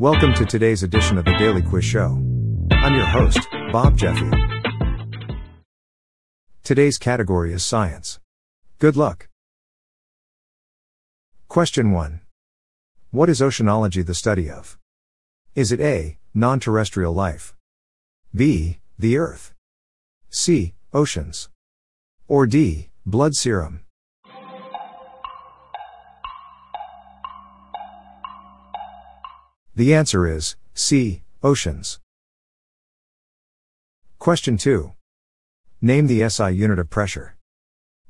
Welcome to today's edition of the Daily Quiz Show. I'm your host, Bob Jeffy. Today's category is science. Good luck. Question 1. What is oceanology the study of? Is it A. Non terrestrial life? B. The Earth? C. Oceans? Or D. Blood serum? The answer is C. Oceans. Question 2. Name the SI unit of pressure.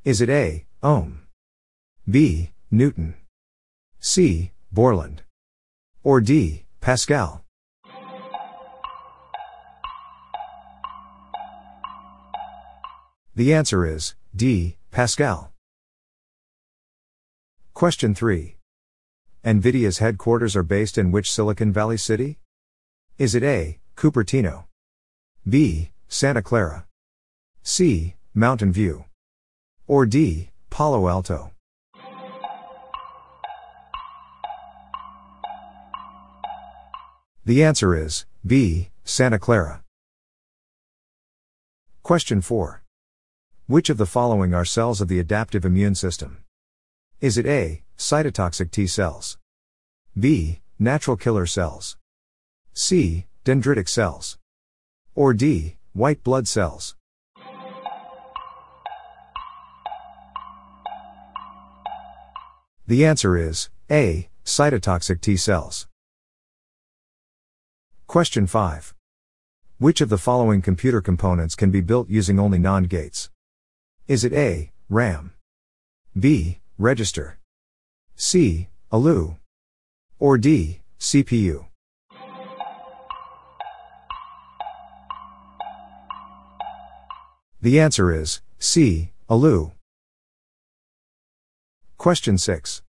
Is it A. Ohm? B. Newton? C. Borland? Or D. Pascal? The answer is D. Pascal. Question 3. NVIDIA's headquarters are based in which Silicon Valley city? Is it A. Cupertino? B. Santa Clara? C. Mountain View? Or D. Palo Alto? The answer is B. Santa Clara. Question 4. Which of the following are cells of the adaptive immune system? Is it A. Cytotoxic T cells? B. Natural killer cells? C. Dendritic cells? Or D. White blood cells? The answer is A. Cytotoxic T cells. Question 5. Which of the following computer components can be built using only NAND gates? Is it A. RAM? B. Register. C. ALU. Or D. CPU. The answer is C. ALU. Question 6.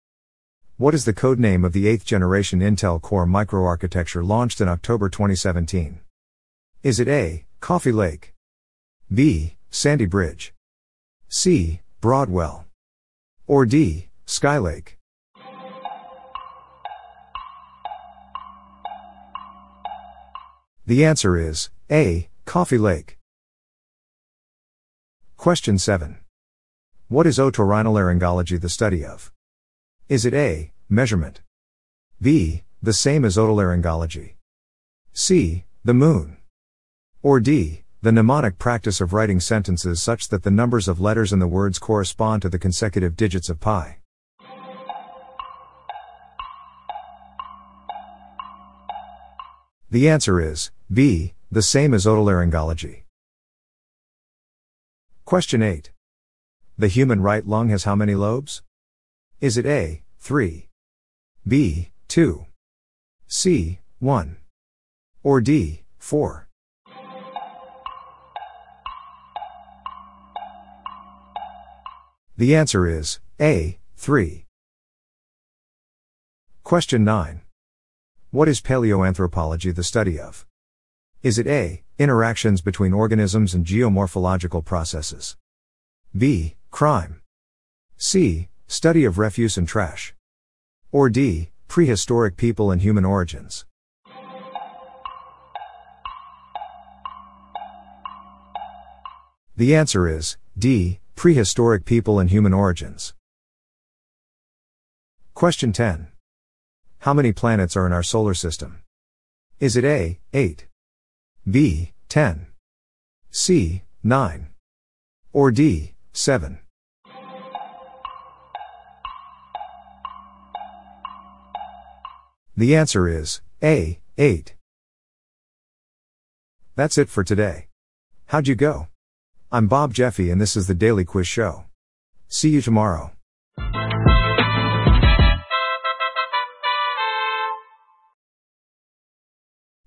What is the code name of the 8th generation Intel Core microarchitecture launched in October 2017? Is it A. Coffee Lake? B. Sandy Bridge? C. Broadwell? Or D. Skylake. The answer is A. Coffee Lake. Question 7. What is otorhinolaryngology the study of? Is it A. Measurement? B. The same as otolaryngology? C. The moon? Or D the mnemonic practice of writing sentences such that the numbers of letters in the words correspond to the consecutive digits of pi. The answer is B, the same as otolaryngology. Question 8. The human right lung has how many lobes? Is it A, 3, B, 2, C, 1, or D, 4? The answer is A, 3. Question 9. What is paleoanthropology the study of? Is it A, interactions between organisms and geomorphological processes? B, crime? C, study of refuse and trash? Or D, prehistoric people and human origins? The answer is D, Prehistoric people and human origins. Question 10. How many planets are in our solar system? Is it A, 8, B, 10, C, 9, or D, 7? The answer is A, 8. That's it for today. How'd you go? I'm Bob Jeffy and this is the Daily Quiz Show. See you tomorrow.